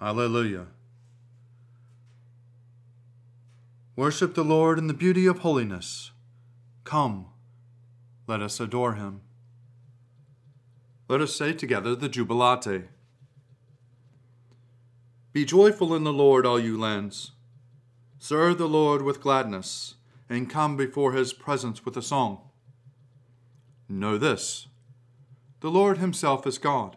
Alleluia. Worship the Lord in the beauty of holiness. Come, let us adore him. Let us say together the Jubilate. Be joyful in the Lord, all you lands. Serve the Lord with gladness, and come before his presence with a song. Know this the Lord himself is God.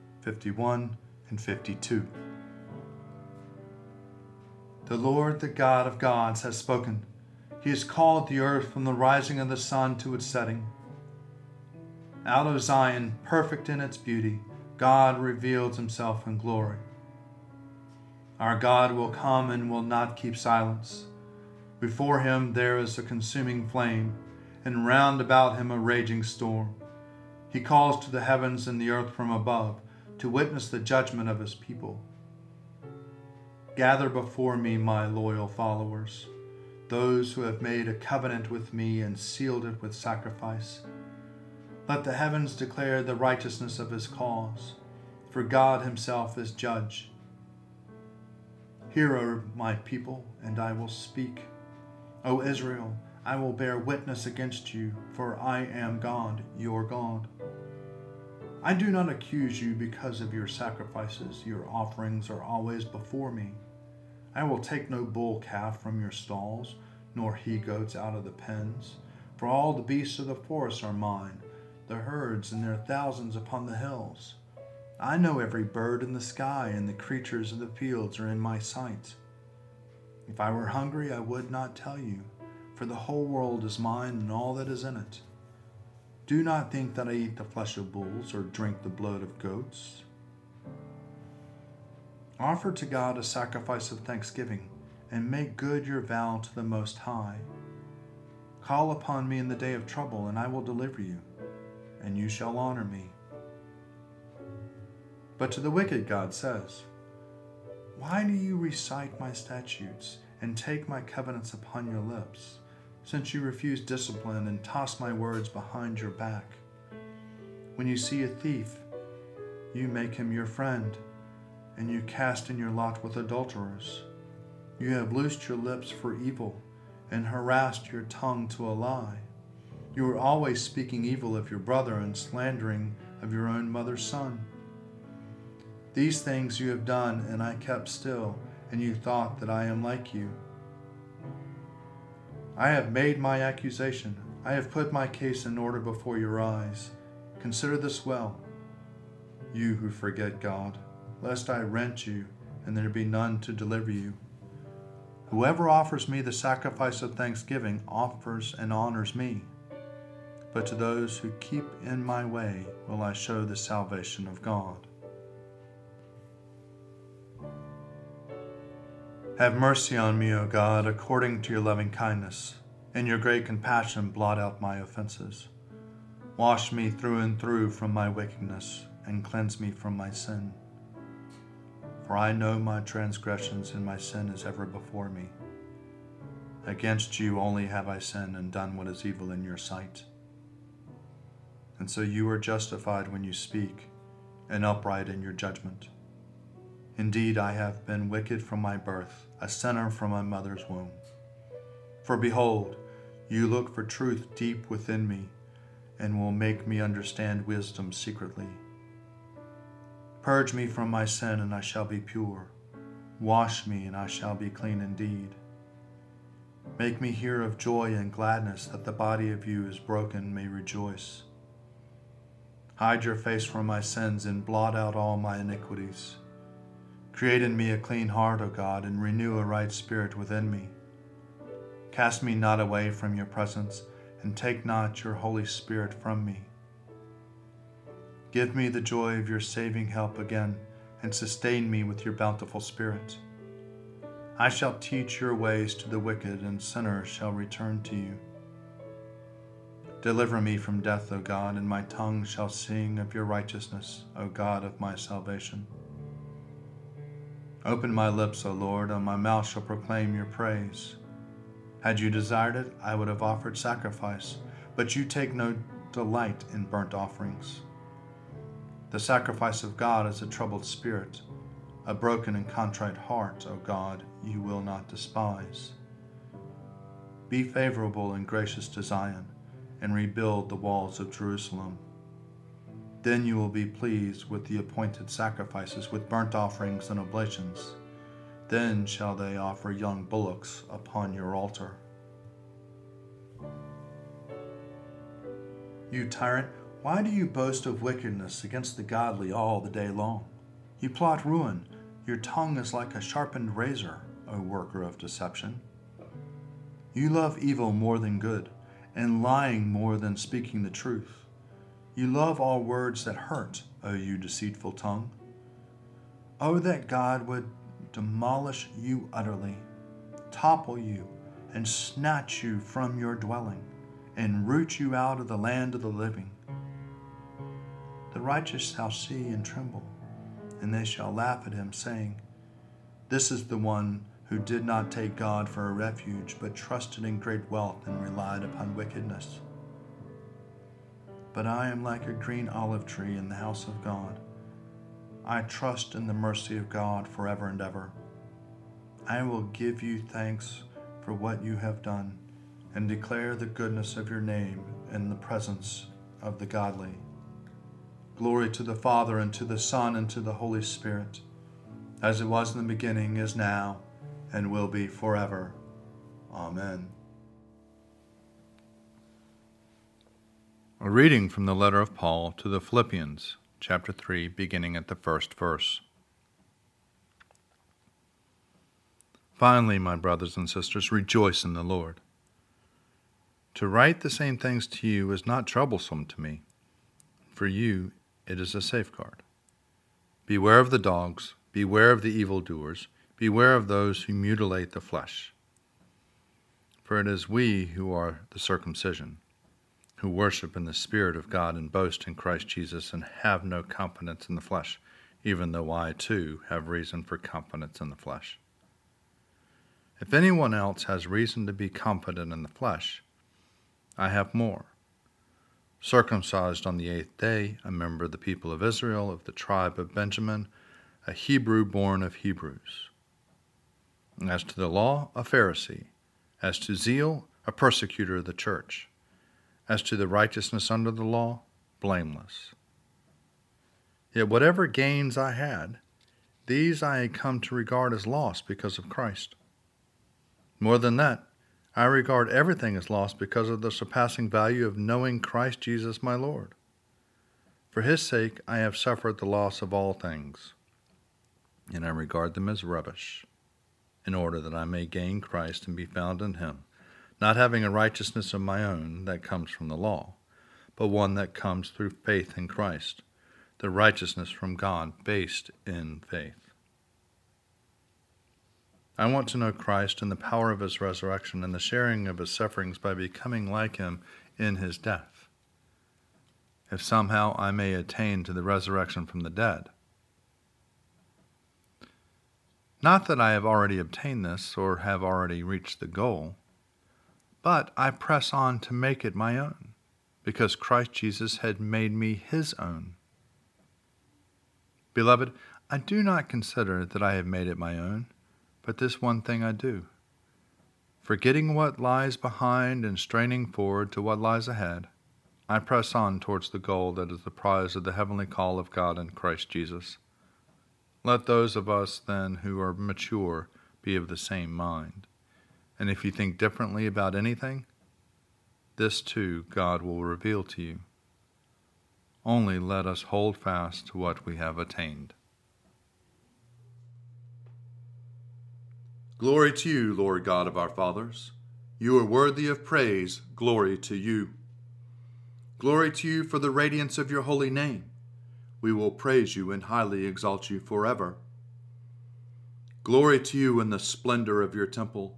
51, and 52. The Lord, the God of gods, has spoken. He has called the earth from the rising of the sun to its setting. Out of Zion, perfect in its beauty, God reveals himself in glory. Our God will come and will not keep silence. Before him there is a consuming flame, and round about him a raging storm. He calls to the heavens and the earth from above to witness the judgment of his people. Gather before me, my loyal followers, those who have made a covenant with me and sealed it with sacrifice. Let the heavens declare the righteousness of his cause, for God himself is judge. Hear, O my people, and I will speak. O Israel, I will bear witness against you, for I am God, your God. I do not accuse you because of your sacrifices. Your offerings are always before me. I will take no bull calf from your stalls, nor he goats out of the pens. For all the beasts of the forest are mine, the herds and their thousands upon the hills. I know every bird in the sky, and the creatures of the fields are in my sight. If I were hungry, I would not tell you, for the whole world is mine and all that is in it. Do not think that I eat the flesh of bulls or drink the blood of goats. Offer to God a sacrifice of thanksgiving and make good your vow to the Most High. Call upon me in the day of trouble, and I will deliver you, and you shall honor me. But to the wicked, God says, Why do you recite my statutes and take my covenants upon your lips? Since you refuse discipline and toss my words behind your back. When you see a thief, you make him your friend, and you cast in your lot with adulterers. You have loosed your lips for evil and harassed your tongue to a lie. You are always speaking evil of your brother and slandering of your own mother's son. These things you have done, and I kept still, and you thought that I am like you. I have made my accusation. I have put my case in order before your eyes. Consider this well, you who forget God, lest I rent you and there be none to deliver you. Whoever offers me the sacrifice of thanksgiving offers and honors me. But to those who keep in my way will I show the salvation of God. Have mercy on me, O God, according to your loving kindness. In your great compassion, blot out my offenses. Wash me through and through from my wickedness, and cleanse me from my sin. For I know my transgressions, and my sin is ever before me. Against you only have I sinned and done what is evil in your sight. And so you are justified when you speak, and upright in your judgment. Indeed, I have been wicked from my birth, a sinner from my mother's womb. For behold, you look for truth deep within me, and will make me understand wisdom secretly. Purge me from my sin, and I shall be pure. Wash me, and I shall be clean indeed. Make me hear of joy and gladness, that the body of you is broken may rejoice. Hide your face from my sins and blot out all my iniquities. Create in me a clean heart, O God, and renew a right spirit within me. Cast me not away from your presence, and take not your Holy Spirit from me. Give me the joy of your saving help again, and sustain me with your bountiful Spirit. I shall teach your ways to the wicked, and sinners shall return to you. Deliver me from death, O God, and my tongue shall sing of your righteousness, O God of my salvation. Open my lips, O Lord, and my mouth shall proclaim your praise. Had you desired it, I would have offered sacrifice, but you take no delight in burnt offerings. The sacrifice of God is a troubled spirit, a broken and contrite heart, O God, you will not despise. Be favorable and gracious to Zion, and rebuild the walls of Jerusalem. Then you will be pleased with the appointed sacrifices, with burnt offerings and oblations. Then shall they offer young bullocks upon your altar. You tyrant, why do you boast of wickedness against the godly all the day long? You plot ruin. Your tongue is like a sharpened razor, O worker of deception. You love evil more than good, and lying more than speaking the truth. You love all words that hurt, O you deceitful tongue. Oh, that God would demolish you utterly, topple you, and snatch you from your dwelling, and root you out of the land of the living. The righteous shall see and tremble, and they shall laugh at him, saying, This is the one who did not take God for a refuge, but trusted in great wealth and relied upon wickedness. But I am like a green olive tree in the house of God. I trust in the mercy of God forever and ever. I will give you thanks for what you have done and declare the goodness of your name in the presence of the godly. Glory to the Father, and to the Son, and to the Holy Spirit, as it was in the beginning, is now, and will be forever. Amen. A reading from the letter of Paul to the Philippians, chapter 3, beginning at the first verse. Finally, my brothers and sisters, rejoice in the Lord. To write the same things to you is not troublesome to me. For you, it is a safeguard. Beware of the dogs, beware of the evildoers, beware of those who mutilate the flesh. For it is we who are the circumcision, who worship in the Spirit of God and boast in Christ Jesus and have no confidence in the flesh, even though I too have reason for confidence in the flesh. If anyone else has reason to be confident in the flesh, I have more circumcised on the eighth day, a member of the people of Israel, of the tribe of Benjamin, a Hebrew born of Hebrews. As to the law, a Pharisee. As to zeal, a persecutor of the church. As to the righteousness under the law, blameless. Yet whatever gains I had, these I had come to regard as loss because of Christ. More than that, I regard everything as lost because of the surpassing value of knowing Christ Jesus my Lord. For his sake I have suffered the loss of all things, and I regard them as rubbish, in order that I may gain Christ and be found in him, not having a righteousness of my own that comes from the law, but one that comes through faith in Christ, the righteousness from God based in faith. I want to know Christ and the power of his resurrection and the sharing of his sufferings by becoming like him in his death, if somehow I may attain to the resurrection from the dead. Not that I have already obtained this or have already reached the goal, but I press on to make it my own, because Christ Jesus had made me his own. Beloved, I do not consider that I have made it my own but this one thing I do. Forgetting what lies behind and straining forward to what lies ahead, I press on towards the goal that is the prize of the heavenly call of God in Christ Jesus. Let those of us, then, who are mature be of the same mind. And if you think differently about anything, this too God will reveal to you. Only let us hold fast to what we have attained. Glory to you, Lord God of our fathers. You are worthy of praise. Glory to you. Glory to you for the radiance of your holy name. We will praise you and highly exalt you forever. Glory to you in the splendor of your temple.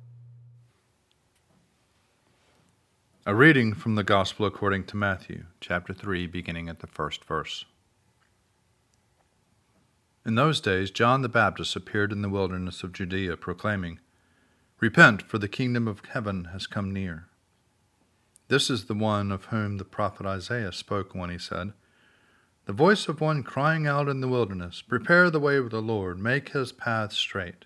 A reading from the Gospel according to Matthew, chapter 3, beginning at the first verse. In those days, John the Baptist appeared in the wilderness of Judea, proclaiming, Repent, for the kingdom of heaven has come near. This is the one of whom the prophet Isaiah spoke when he said, The voice of one crying out in the wilderness, Prepare the way of the Lord, make his path straight.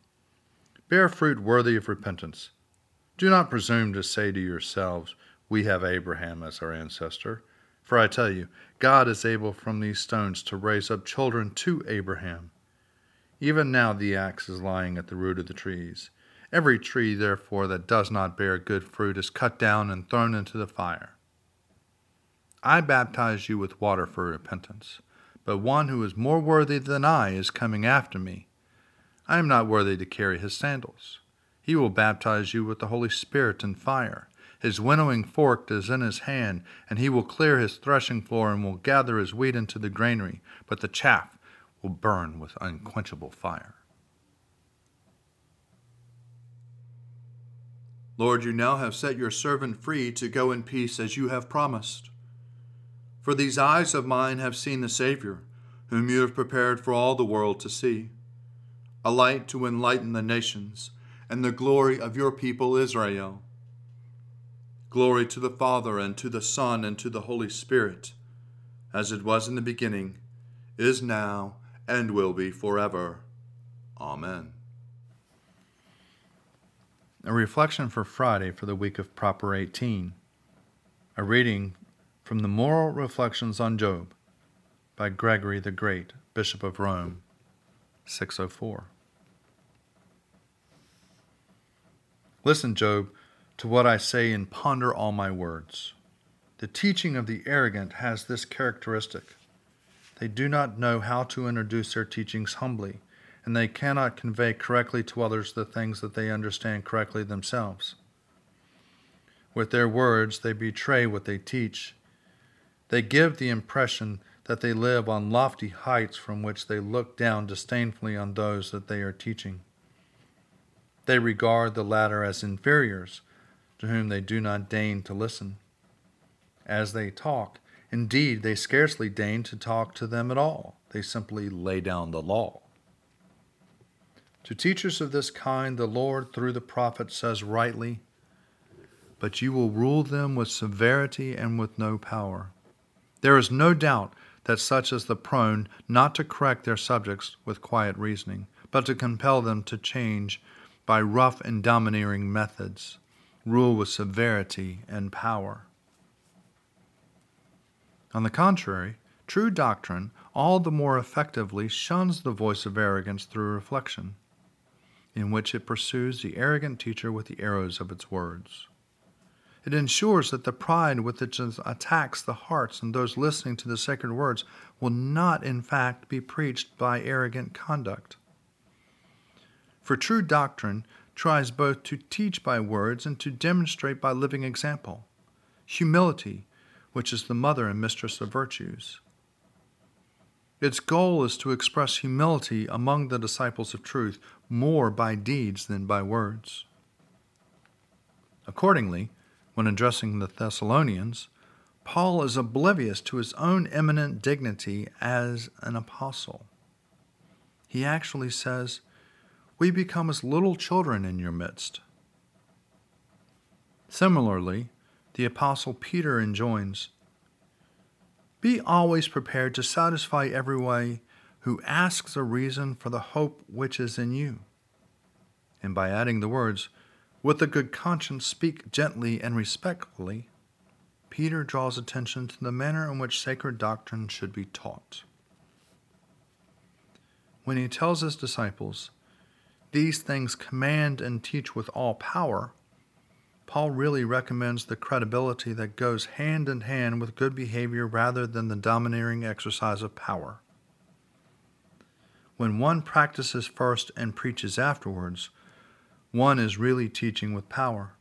Bear fruit worthy of repentance. Do not presume to say to yourselves, We have Abraham as our ancestor. For I tell you, God is able from these stones to raise up children to Abraham. Even now the axe is lying at the root of the trees. Every tree, therefore, that does not bear good fruit is cut down and thrown into the fire. I baptize you with water for repentance, but one who is more worthy than I is coming after me I am not worthy to carry his sandals. He will baptize you with the Holy Spirit and fire. His winnowing fork is in his hand, and he will clear his threshing floor and will gather his wheat into the granary, but the chaff will burn with unquenchable fire. Lord, you now have set your servant free to go in peace as you have promised. For these eyes of mine have seen the Savior, whom you have prepared for all the world to see a light to enlighten the nations, and the glory of your people Israel. Glory to the Father, and to the Son, and to the Holy Spirit, as it was in the beginning, is now, and will be forever. Amen. A reflection for Friday for the week of Proper 18. A reading from the Moral Reflections on Job by Gregory the Great, Bishop of Rome. 604. Listen, Job, to what I say and ponder all my words. The teaching of the arrogant has this characteristic they do not know how to introduce their teachings humbly, and they cannot convey correctly to others the things that they understand correctly themselves. With their words, they betray what they teach. They give the impression that they live on lofty heights from which they look down disdainfully on those that they are teaching. They regard the latter as inferiors, to whom they do not deign to listen. As they talk, indeed, they scarcely deign to talk to them at all, they simply lay down the law. To teachers of this kind, the Lord, through the prophet, says rightly, But you will rule them with severity and with no power. There is no doubt that such as the prone not to correct their subjects with quiet reasoning, but to compel them to change by rough and domineering methods, rule with severity and power. On the contrary, true doctrine all the more effectively shuns the voice of arrogance through reflection, in which it pursues the arrogant teacher with the arrows of its words. It ensures that the pride with which it attacks the hearts and those listening to the sacred words will not, in fact, be preached by arrogant conduct. For true doctrine tries both to teach by words and to demonstrate by living example. Humility, which is the mother and mistress of virtues. Its goal is to express humility among the disciples of truth more by deeds than by words. Accordingly, when addressing the Thessalonians, Paul is oblivious to his own eminent dignity as an apostle. He actually says, We become as little children in your midst. Similarly, the apostle Peter enjoins, Be always prepared to satisfy every way who asks a reason for the hope which is in you. And by adding the words, with a good conscience speak gently and respectfully, Peter draws attention to the manner in which sacred doctrine should be taught. When he tells his disciples, These things command and teach with all power, Paul really recommends the credibility that goes hand in hand with good behavior rather than the domineering exercise of power. When one practices first and preaches afterwards, one is really teaching with power.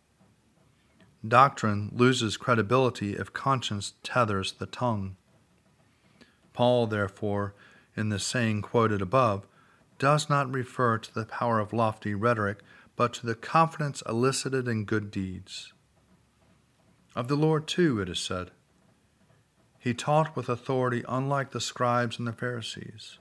Doctrine loses credibility if conscience tethers the tongue. Paul, therefore, in the saying quoted above, does not refer to the power of lofty rhetoric, but to the confidence elicited in good deeds. Of the Lord, too, it is said, He taught with authority unlike the scribes and the Pharisees.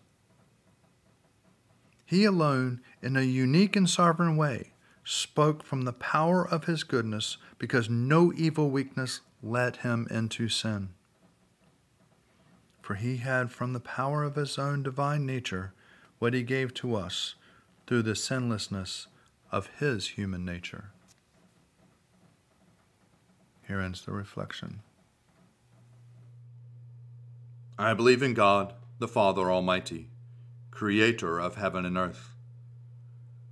He alone, in a unique and sovereign way, spoke from the power of his goodness because no evil weakness led him into sin. For he had from the power of his own divine nature what he gave to us through the sinlessness of his human nature. Here ends the reflection. I believe in God, the Father Almighty, creator of heaven and earth.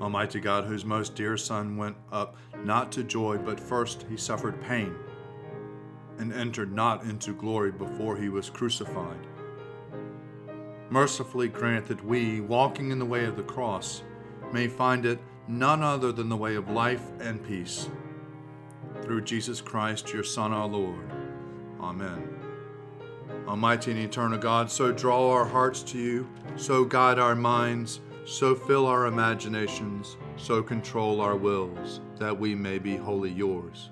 Almighty God, whose most dear Son went up not to joy, but first he suffered pain, and entered not into glory before he was crucified. Mercifully grant that we, walking in the way of the cross, may find it none other than the way of life and peace. Through Jesus Christ, your Son, our Lord. Amen. Almighty and eternal God, so draw our hearts to you, so guide our minds so fill our imaginations, so control our wills, that we may be wholly yours,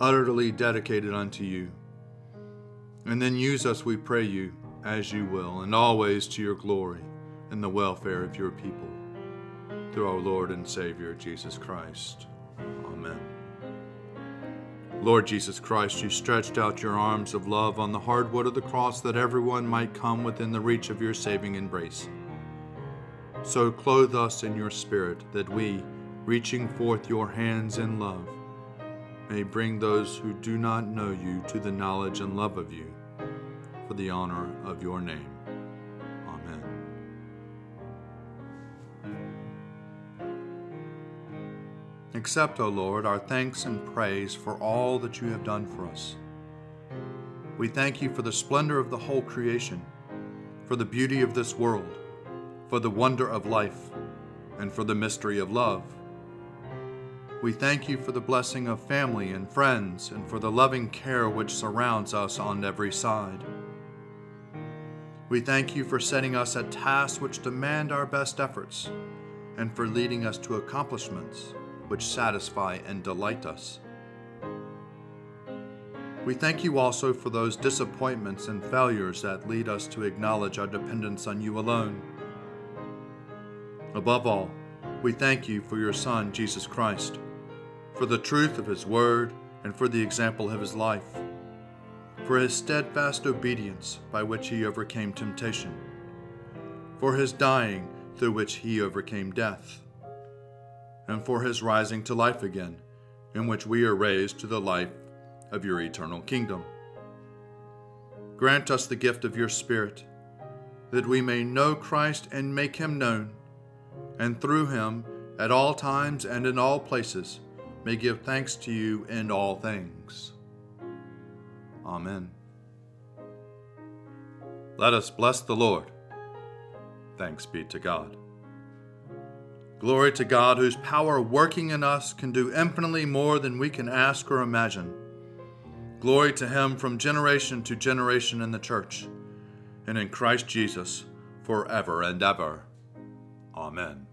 utterly dedicated unto you. And then use us, we pray you, as you will, and always to your glory and the welfare of your people. through our Lord and Savior Jesus Christ. Amen. Lord Jesus Christ, you stretched out your arms of love on the hard wood of the cross that everyone might come within the reach of your saving embrace. So clothe us in your Spirit that we, reaching forth your hands in love, may bring those who do not know you to the knowledge and love of you, for the honor of your name. Amen. Accept, O Lord, our thanks and praise for all that you have done for us. We thank you for the splendor of the whole creation, for the beauty of this world, for the wonder of life, and for the mystery of love. We thank you for the blessing of family and friends, and for the loving care which surrounds us on every side. We thank you for setting us at tasks which demand our best efforts, and for leading us to accomplishments which satisfy and delight us. We thank you also for those disappointments and failures that lead us to acknowledge our dependence on you alone. Above all, we thank you for your Son, Jesus Christ, for the truth of his word and for the example of his life, for his steadfast obedience by which he overcame temptation, for his dying through which he overcame death and for his rising to life again, in which we are raised to the life of your eternal kingdom. Grant us the gift of your Spirit, that we may know Christ and make him known, and through him, at all times and in all places, may give thanks to you in all things. Amen. Let us bless the Lord. Thanks be to God. Glory to God, whose power working in us can do infinitely more than we can ask or imagine. Glory to Him from generation to generation in the church and in Christ Jesus forever and ever. Amen.